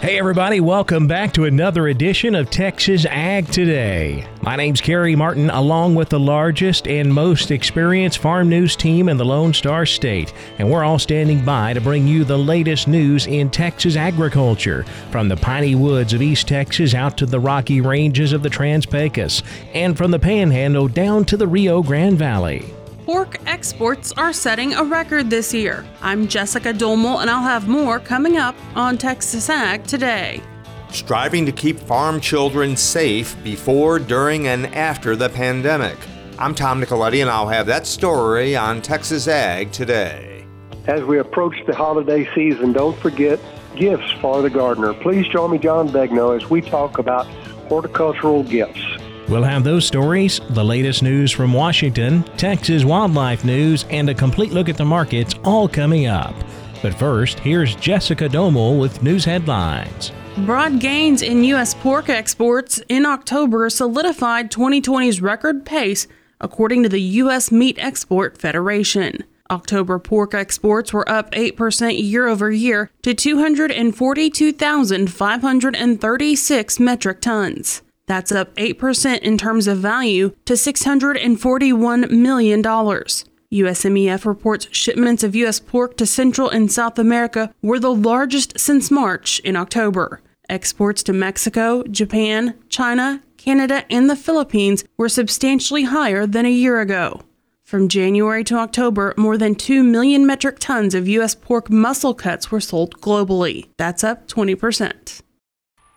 Hey, everybody, welcome back to another edition of Texas Ag Today. My name's Carey Martin, along with the largest and most experienced farm news team in the Lone Star State, and we're all standing by to bring you the latest news in Texas agriculture, from the piney woods of East Texas out to the rocky ranges of the Trans Pecos, and from the Panhandle down to the Rio Grande Valley pork exports are setting a record this year. I'm Jessica Domel, and I'll have more coming up on Texas Ag today. Striving to keep farm children safe before, during, and after the pandemic. I'm Tom Nicoletti, and I'll have that story on Texas Ag today. As we approach the holiday season, don't forget gifts for the gardener. Please join me, John Begnaud, as we talk about horticultural gifts. We'll have those stories, the latest news from Washington, Texas wildlife news, and a complete look at the markets all coming up. But first, here's Jessica Domel with news headlines. Broad gains in U.S. pork exports in October solidified 2020's record pace, according to the U.S. Meat Export Federation. October pork exports were up 8% year over year to 242,536 metric tons. That's up 8% in terms of value to $641 million. USMEF reports shipments of U.S. pork to Central and South America were the largest since March in October. Exports to Mexico, Japan, China, Canada, and the Philippines were substantially higher than a year ago. From January to October, more than 2 million metric tons of U.S. pork muscle cuts were sold globally. That's up 20%.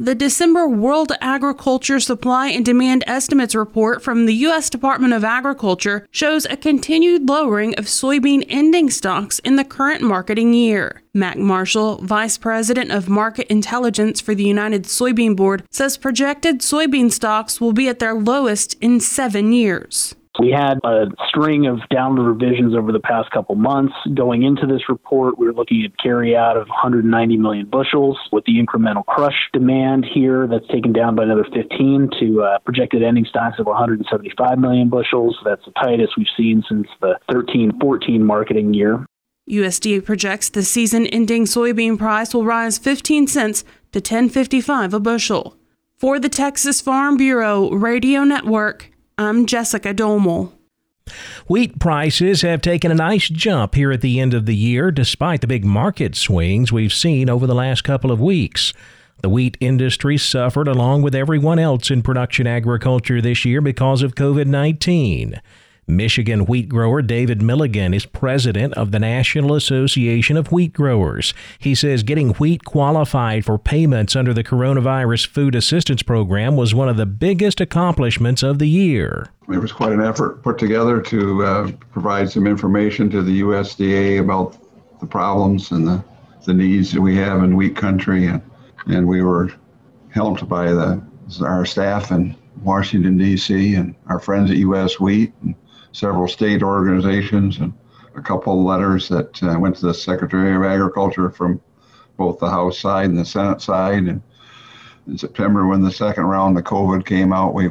The December World Agriculture Supply and Demand Estimates report from the U.S. Department of Agriculture shows a continued lowering of soybean ending stocks in the current marketing year. Mac Marshall, Vice President of Market Intelligence for the United Soybean Board, says projected soybean stocks will be at their lowest in seven years. We had a string of downward revisions over the past couple months. Going into this report, we were looking at carry out of 190 million bushels with the incremental crush demand here that's taken down by another 15 to uh, projected ending stocks of 175 million bushels. That's the tightest we've seen since the 13 14 marketing year. USDA projects the season ending soybean price will rise 15 cents to 10.55 a bushel. For the Texas Farm Bureau Radio Network, I'm Jessica Domel. Wheat prices have taken a nice jump here at the end of the year, despite the big market swings we've seen over the last couple of weeks. The wheat industry suffered along with everyone else in production agriculture this year because of COVID 19. Michigan wheat grower David Milligan is president of the National Association of Wheat Growers. He says getting wheat qualified for payments under the Coronavirus Food Assistance Program was one of the biggest accomplishments of the year. It was quite an effort put together to uh, provide some information to the USDA about the problems and the, the needs that we have in wheat country. And, and we were helped by the, our staff in Washington, D.C., and our friends at U.S. Wheat. And, several state organizations and a couple of letters that uh, went to the Secretary of Agriculture from both the House side and the Senate side. And in September, when the second round of COVID came out, we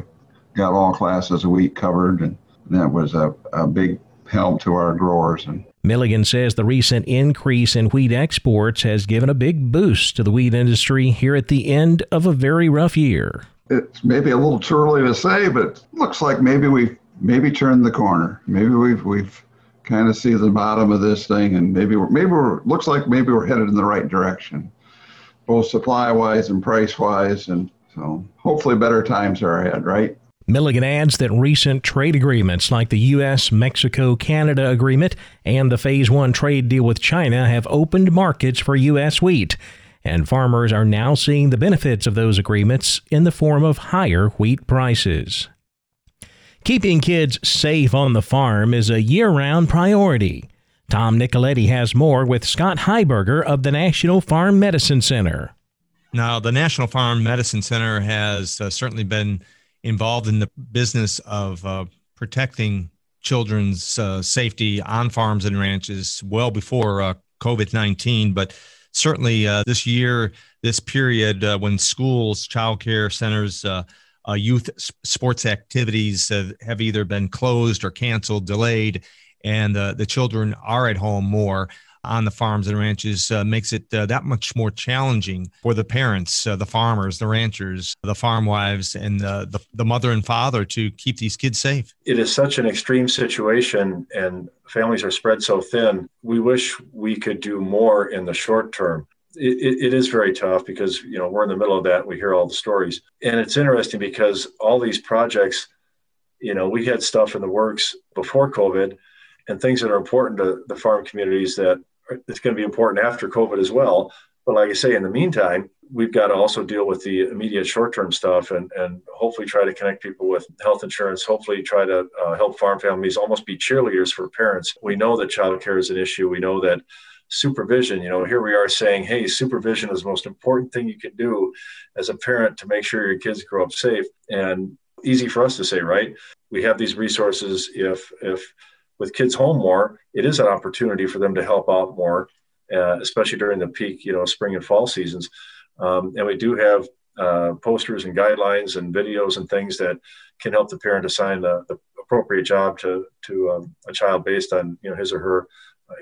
got all classes of wheat covered, and that was a, a big help to our growers. And Milligan says the recent increase in wheat exports has given a big boost to the wheat industry here at the end of a very rough year. It's maybe a little too early to say, but looks like maybe we've maybe turn the corner. Maybe we've we've kind of see the bottom of this thing, and maybe we're maybe we're looks like maybe we're headed in the right direction, both supply wise and price wise, and so hopefully better times are ahead, right? Milligan adds that recent trade agreements like the U.S. Mexico Canada agreement and the Phase 1 trade deal with China have opened markets for U.S. wheat. and farmers are now seeing the benefits of those agreements in the form of higher wheat prices. Keeping kids safe on the farm is a year round priority. Tom Nicoletti has more with Scott Heiberger of the National Farm Medicine Center. Now, the National Farm Medicine Center has uh, certainly been involved in the business of uh, protecting children's uh, safety on farms and ranches well before uh, COVID 19. But certainly uh, this year, this period uh, when schools, childcare centers, uh, uh, youth sports activities have have either been closed or canceled, delayed, and the children are at home more on the farms and ranches uh, makes it uh, that much more challenging for the parents, uh, the farmers, the ranchers, the farm wives, and the, the mother and father to keep these kids safe. It is such an extreme situation, and families are spread so thin. We wish we could do more in the short term. It, it, is very tough because you know we're in the middle of that. We hear all the stories, and it's interesting because all these projects, you know, we had stuff in the works before COVID, and things that are important to the farm communities that it's going to be important after COVID as well. But like I say, in the meantime, we've got to also deal with the immediate short-term stuff and, and hopefully try to connect people with health insurance. Hopefully, try to uh, help farm families almost be cheerleaders for parents. We know that childcare is an issue. We know that supervision. You know, here we are saying, hey, supervision is the most important thing you can do as a parent to make sure your kids grow up safe. And easy for us to say, right? We have these resources. If if with kids home more, it is an opportunity for them to help out more, uh, especially during the peak, you know, spring and fall seasons. Um, and we do have uh, posters and guidelines and videos and things that can help the parent assign the, the appropriate job to to um, a child based on you know his or her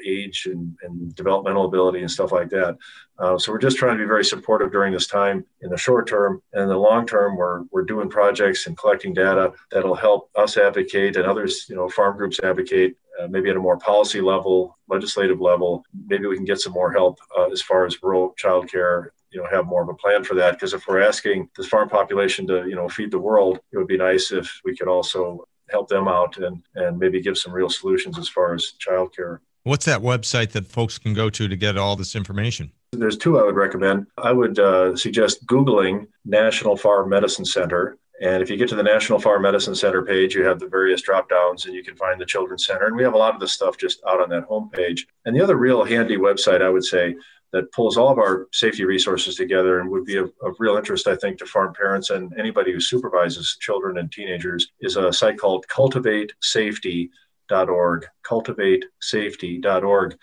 age and, and developmental ability and stuff like that. Uh, so we're just trying to be very supportive during this time in the short term. And in the long term, we're, we're doing projects and collecting data that'll help us advocate and others, you know, farm groups advocate, uh, maybe at a more policy level, legislative level. Maybe we can get some more help uh, as far as rural childcare you know have more of a plan for that because if we're asking this farm population to you know feed the world it would be nice if we could also help them out and and maybe give some real solutions as far as childcare What's that website that folks can go to to get all this information? There's two I would recommend. I would uh, suggest Googling National Farm Medicine Center. And if you get to the National Farm Medicine Center page, you have the various drop downs and you can find the Children's Center. And we have a lot of this stuff just out on that homepage. And the other real handy website, I would say, that pulls all of our safety resources together and would be of, of, real interest, I think, to farm parents and anybody who supervises children and teenagers is a site called Cultivate Safety cultivatesafety.org, cultivatesafety.org.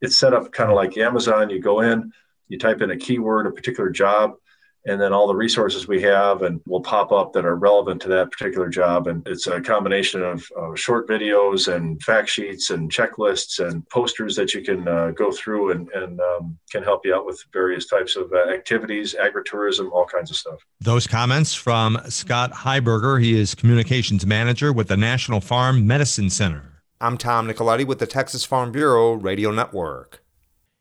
It's set up kind of like Amazon. You go in, you type in a keyword, a particular job, and then all the resources we have and will pop up that are relevant to that particular job. And it's a combination of short videos and fact sheets and checklists and posters that you can uh, go through and, and um, can help you out with various types of uh, activities, agritourism, all kinds of stuff. Those comments from Scott Heiberger. He is communications manager with the National Farm Medicine Center. I'm Tom Nicoletti with the Texas Farm Bureau Radio Network.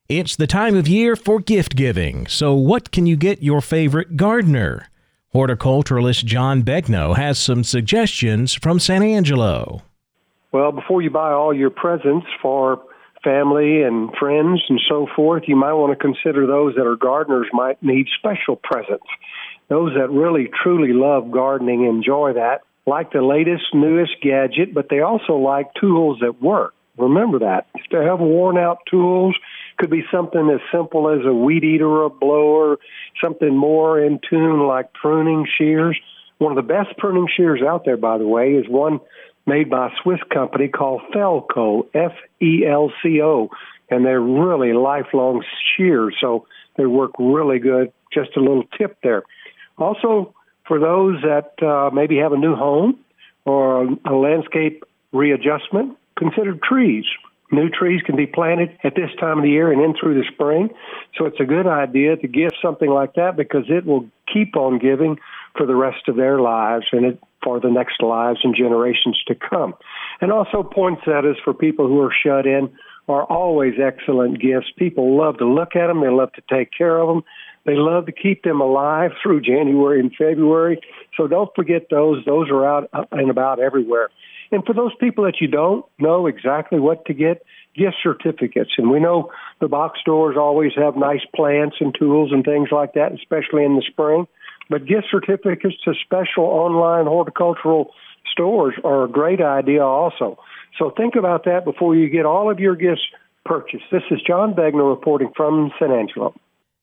It's the time of year for gift giving, so what can you get your favorite gardener? Horticulturalist John Begnaud has some suggestions from San Angelo. Well, before you buy all your presents for family and friends and so forth, you might want to consider those that are gardeners might need special presents. Those that really truly love gardening enjoy that like the latest, newest gadget, but they also like tools that work. Remember that. If they have worn out tools, could be something as simple as a weed eater or a blower, something more in tune like pruning shears. One of the best pruning shears out there, by the way, is one made by a Swiss company called Felco, F E L C O, and they're really lifelong shears, so they work really good. Just a little tip there. Also, for those that uh, maybe have a new home or a landscape readjustment, consider trees. New trees can be planted at this time of the year and in through the spring. So it's a good idea to give something like that because it will keep on giving for the rest of their lives and it, for the next lives and generations to come. And also poinsettias for people who are shut in are always excellent gifts. People love to look at them. They love to take care of them. They love to keep them alive through January and February. So don't forget those. Those are out uh, and about everywhere. And for those people that you don't know exactly what to get, gift certificates. And we know the box stores always have nice plants and tools and things like that, especially in the spring. But gift certificates to special online horticultural stores are a great idea also. So think about that before you get all of your gifts purchased. This is John Begnaud reporting from San Angelo.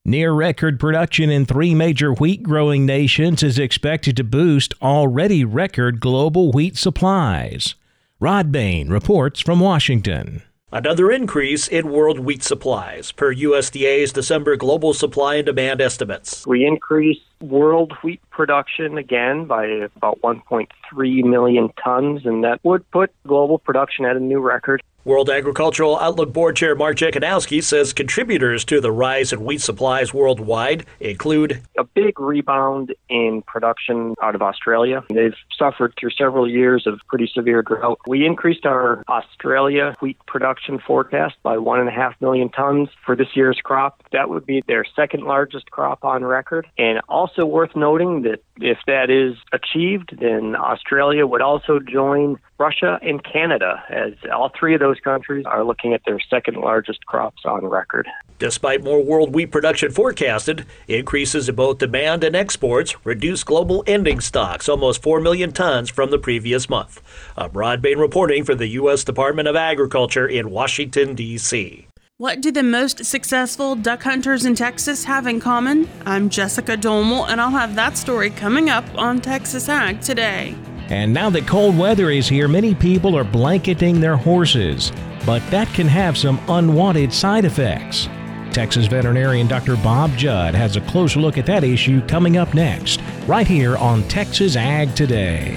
Near record production in three major wheat growing nations is expected to boost already record global wheat supplies. Rod Bain reports from Washington. Another increase in world wheat supplies per USDA's December global supply and demand estimates. We increased world wheat production again by about 1.3 million tons, and that would put global production at a new record. World Agricultural Outlook Board Chair Mark Jekanowski says contributors to the rise in wheat supplies worldwide include a big rebound in production out of Australia. They've suffered through several years of pretty severe drought. We increased our Australia wheat production forecast by one and a half million tons for this year's crop. That would be their second largest crop on record. And also worth noting that if that is achieved, then Australia would also join Russia and Canada, as all three of those countries are looking at their second largest crops on record. Despite more world wheat production forecasted, increases in both demand and exports reduced global ending stocks almost 4 million tons from the previous month. I'm Rod Bain reporting for the U.S. Department of Agriculture in Washington, D.C. What do the most successful duck hunters in Texas have in common? I'm Jessica Domel, and I'll have that story coming up on Texas Ag today. And now that cold weather is here, many people are blanketing their horses, but that can have some unwanted side effects. Texas veterinarian Dr. Bob Judd has a close look at that issue coming up next, right here on Texas Ag Today.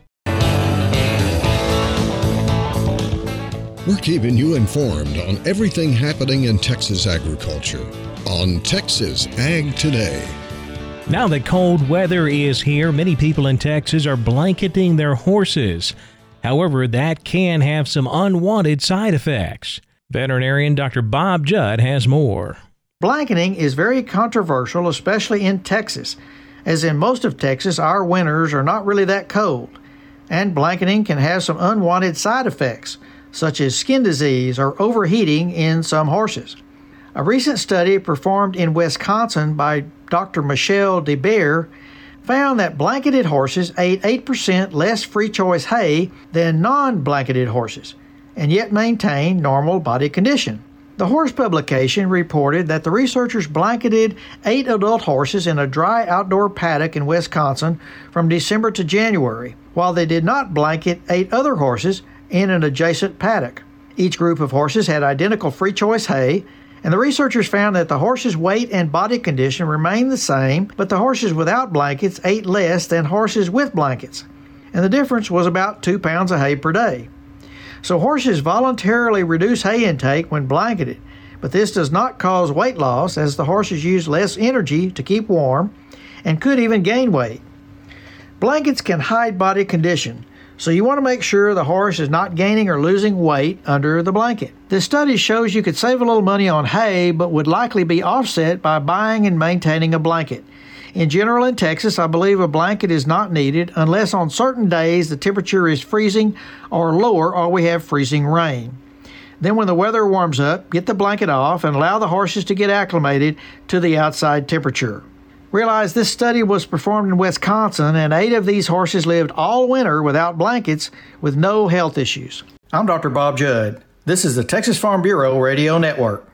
We're keeping you informed on everything happening in Texas agriculture on Texas Ag Today. Now that cold weather is here, many people in Texas are blanketing their horses. However, that can have some unwanted side effects. Veterinarian Dr. Bob Judd has more. Blanketing is very controversial, especially in Texas. As in most of Texas, our winters are not really that cold, and blanketing can have some unwanted side effects such as skin disease or overheating in some horses. A recent study performed in Wisconsin by Dr. Michelle DeBoer found that blanketed horses ate 8% less free choice hay than non blanketed horses and yet maintained normal body condition. The horse publication reported that the researchers blanketed eight adult horses in a dry outdoor paddock in Wisconsin from December to January, while they did not blanket eight other horses in an adjacent paddock. Each group of horses had identical free choice hay, and the researchers found that the horses' weight and body condition remained the same, but the horses without blankets ate less than horses with blankets, and the difference was about two pounds of hay per day. So horses voluntarily reduce hay intake when blanketed, but this does not cause weight loss as the horses use less energy to keep warm and could even gain weight. Blankets can hide body condition, so you want to make sure the horse is not gaining or losing weight under the blanket. This study shows you could save a little money on hay, but would likely be offset by buying and maintaining a blanket. In general, in Texas, I believe a blanket is not needed unless on certain days the temperature is freezing or lower or we have freezing rain. Then, when the weather warms up, get the blanket off and allow the horses to get acclimated to the outside temperature. Realize this study was performed in Wisconsin, and eight of these horses lived all winter without blankets with no health issues. I'm Dr. Bob Judd. This is the Texas Farm Bureau Radio Network.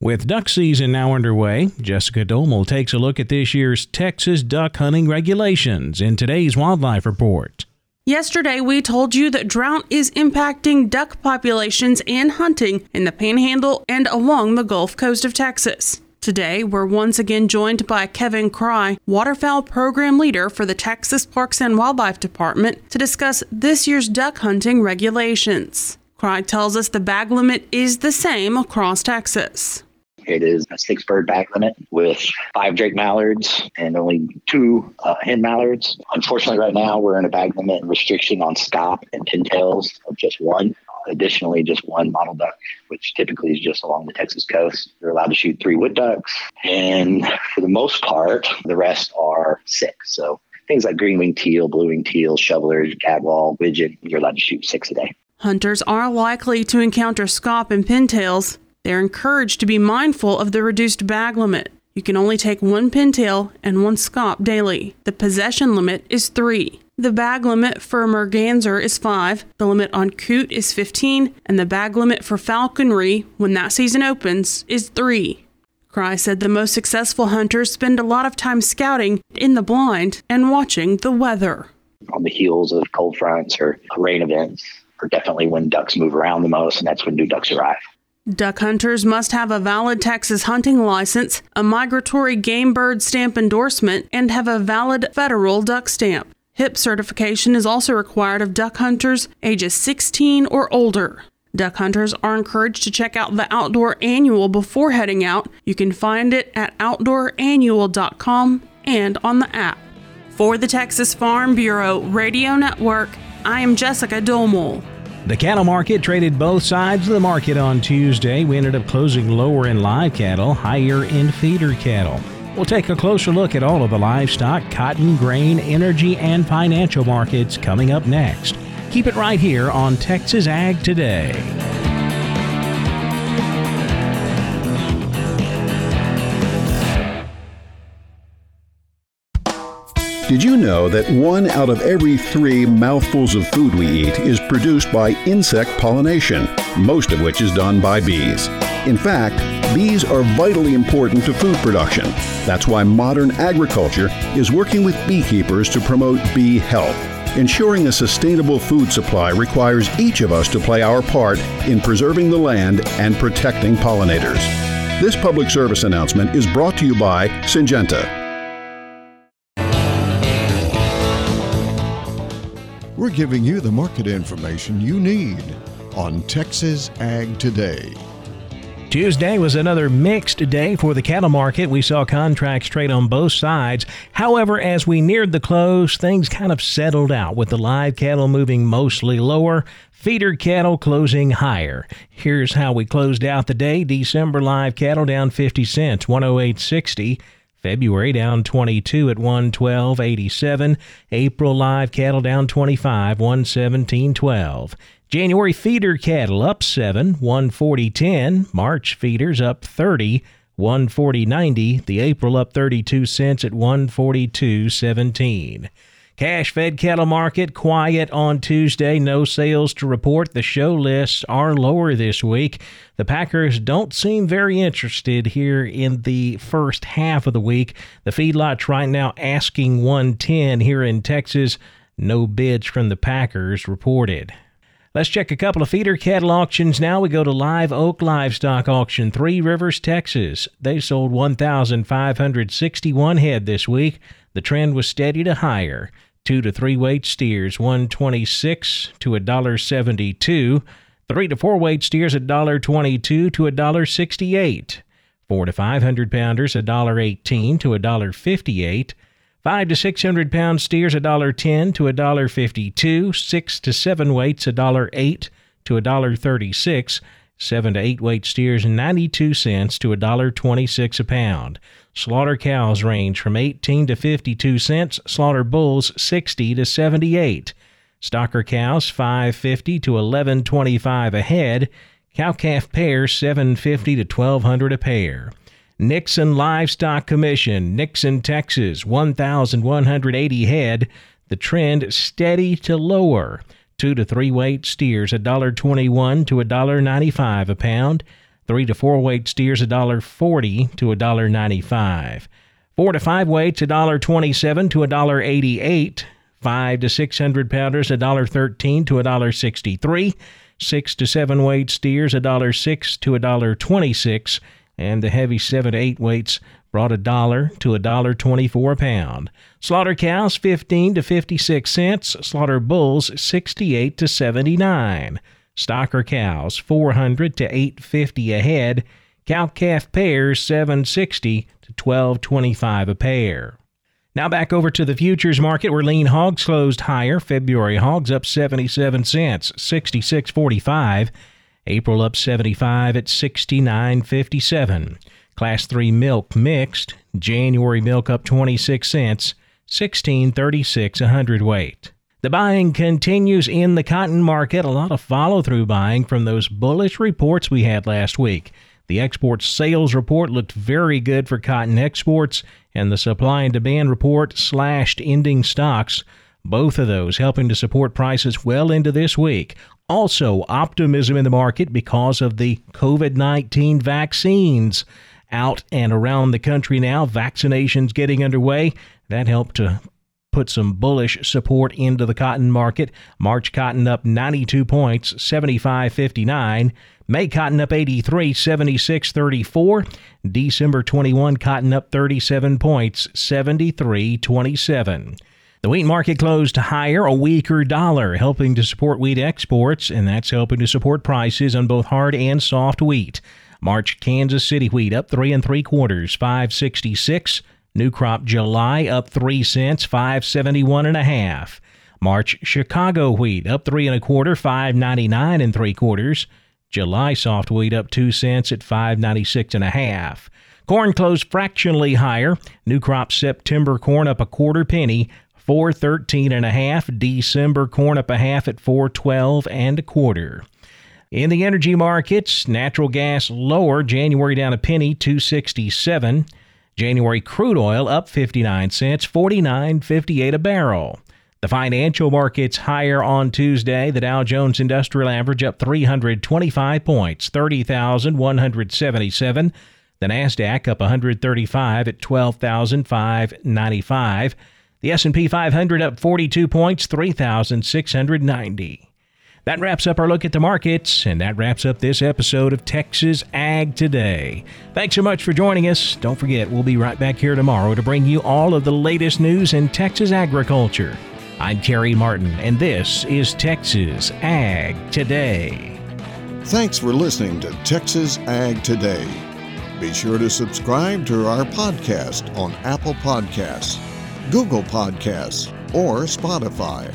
With duck season now underway, Jessica Domel takes a look at this year's Texas duck hunting regulations in today's Wildlife Report. Yesterday, we told you that drought is impacting duck populations and hunting in the panhandle and along the Gulf Coast of Texas. Today, we're once again joined by Kevin Kraai, waterfowl program leader for the Texas Parks and Wildlife Department, to discuss this year's duck hunting regulations. Cry tells us the bag limit is the same across Texas. It is a six bird bag limit with five Drake mallards and only two uh, hen mallards. Unfortunately, right now we're in a bag limit restriction on scaup and pintails of just one. Additionally, just one mottled duck, which typically is just along the Texas coast. You're allowed to shoot three wood ducks, and for the most part, the rest are six. So things like green winged teal, blue winged teal, shovelers, gadwall, widgeon, you're allowed to shoot six a day. Hunters are likely to encounter scaup and pintails. They're encouraged to be mindful of the reduced bag limit. You can only take one pintail and one scaup daily. The possession limit is three. The bag limit for merganser is 5, the limit on coot is 15, and the bag limit for falconry, when that season opens, is 3. Kraai said the most successful hunters spend a lot of time scouting in the blind and watching the weather. On the heels of cold fronts or rain events, are definitely when ducks move around the most, and that's when new ducks arrive. Duck hunters must have a valid Texas hunting license, a migratory game bird stamp endorsement, and have a valid federal duck stamp. HIP certification is also required of duck hunters ages 16 or older. Duck hunters are encouraged to check out the Outdoor Annual before heading out. You can find it at outdoorannual.com and on the app. For the Texas Farm Bureau Radio Network, I am Jessica Domel. The cattle market traded both sides of the market on Tuesday. We ended up closing lower in live cattle, higher in feeder cattle. We'll take a closer look at all of the livestock, cotton, grain, energy, and financial markets coming up next. Keep it right here on Texas Ag Today. Did you know that one out of every three mouthfuls of food we eat is produced by insect pollination, most of which is done by bees? In fact, bees are vitally important to food production. That's why modern agriculture is working with beekeepers to promote bee health. Ensuring a sustainable food supply requires each of us to play our part in preserving the land and protecting pollinators. This public service announcement is brought to you by Syngenta. We're giving you the market information you need on Texas Ag Today. Tuesday was another mixed day for the cattle market. We saw contracts trade on both sides. However, as we neared the close, things kind of settled out with the live cattle moving mostly lower, feeder cattle closing higher. Here's how we closed out the day. December live cattle down 50 cents, 108.60. February down 22 at 112.87. April live cattle down 25, 117.12. January feeder cattle up 7, 140.10. March feeders up 30, 140.90. The April up 32 cents at 142.17. Cash fed cattle market quiet on Tuesday. No sales to report. The show lists are lower this week. The Packers don't seem very interested here in the first half of the week. The feedlots right now asking 110 here in Texas. No bids from the Packers reported. Let's check a couple of feeder cattle auctions now. We go to Live Oak Livestock Auction, Three Rivers, Texas. They sold 1,561 head this week. The trend was steady to higher two to three weight steers 126 to a dollar 72 three to four weight steers a dollar 22 to a dollar 68 four to 500 pounders a dollar 18 to a dollar 58 five to 600 pound steers a dollar 10 to a dollar 52 six to seven weights a dollar 8 to a dollar 36 seven to eight weight steers 92 cents to a dollar 26 a pound Slaughter cows range from 18 to 52 cents, slaughter bulls 60 to 78. Stocker cows 550 to 1125 a head, cow calf pairs 750 to 1200 a pair. Nixon Livestock Commission, Nixon, Texas, 1,180 head. The trend steady to lower. Two to three weight steers, $1.21 to $1.95 a pound. Three to four weight steers $1.40 to $1.95. Four to five weights $1.27 to $1.88. Five to six hundred pounders $1.13 to $1.63. Six to seven weight steers $1.06 to $1.26. and the heavy 7 to 8 weights brought a dollar to a dollar 24 a pound. Slaughter cows 15 to 56 cents, slaughter bulls 68 to 79. Stocker cows 400 to 850 a head, cow calf pairs 760 to 1225 a pair. Now back over to the futures market where lean hogs closed higher. February hogs up 77 cents, 66.45. April up 75 at 69.57. Class 3 milk mixed. January milk up 26 cents, 16.36 a hundredweight. The buying continues in the cotton market. A lot of follow through buying from those bullish reports we had last week. The export sales report looked very good for cotton exports, and the supply and demand report slashed ending stocks. Both of those helping to support prices well into this week. Also, optimism in the market because of the COVID 19 vaccines out and around the country now. Vaccinations getting underway. That helped to put some bullish support into the cotton market. March cotton up 92 points, 75.59. May cotton up 83, 76.34. December 21 cotton up 37 points, 73.27. The wheat market closed higher, a weaker dollar, helping to support wheat exports, and that's helping to support prices on both hard and soft wheat. March Kansas City wheat up three and three quarters, 566. New crop July up three cents, 571 and a half. March Chicago wheat up three and a quarter, 599 and three quarters. July soft wheat up two cents at 596 and a half. Corn closed fractionally higher. New crop September corn up a quarter penny, 413 and a half. December corn up a half at 412 and a quarter. In the energy markets, natural gas lower, January down a penny, 267. January crude oil up 59 cents, 49.58 a barrel. The financial markets higher on Tuesday. The Dow Jones Industrial Average up 325 points, 30,177. The Nasdaq up 135 at 12,595. The S&P 500 up 42 points, 3,690. That wraps up our look at the markets, and that wraps up this episode of Texas Ag Today. Thanks so much for joining us. Don't forget, we'll be right back here tomorrow to bring you all of the latest news in Texas agriculture. I'm Carey Martin, and this is Texas Ag Today. Thanks for listening to Texas Ag Today. Be sure to subscribe to our podcast on Apple Podcasts, Google Podcasts, or Spotify.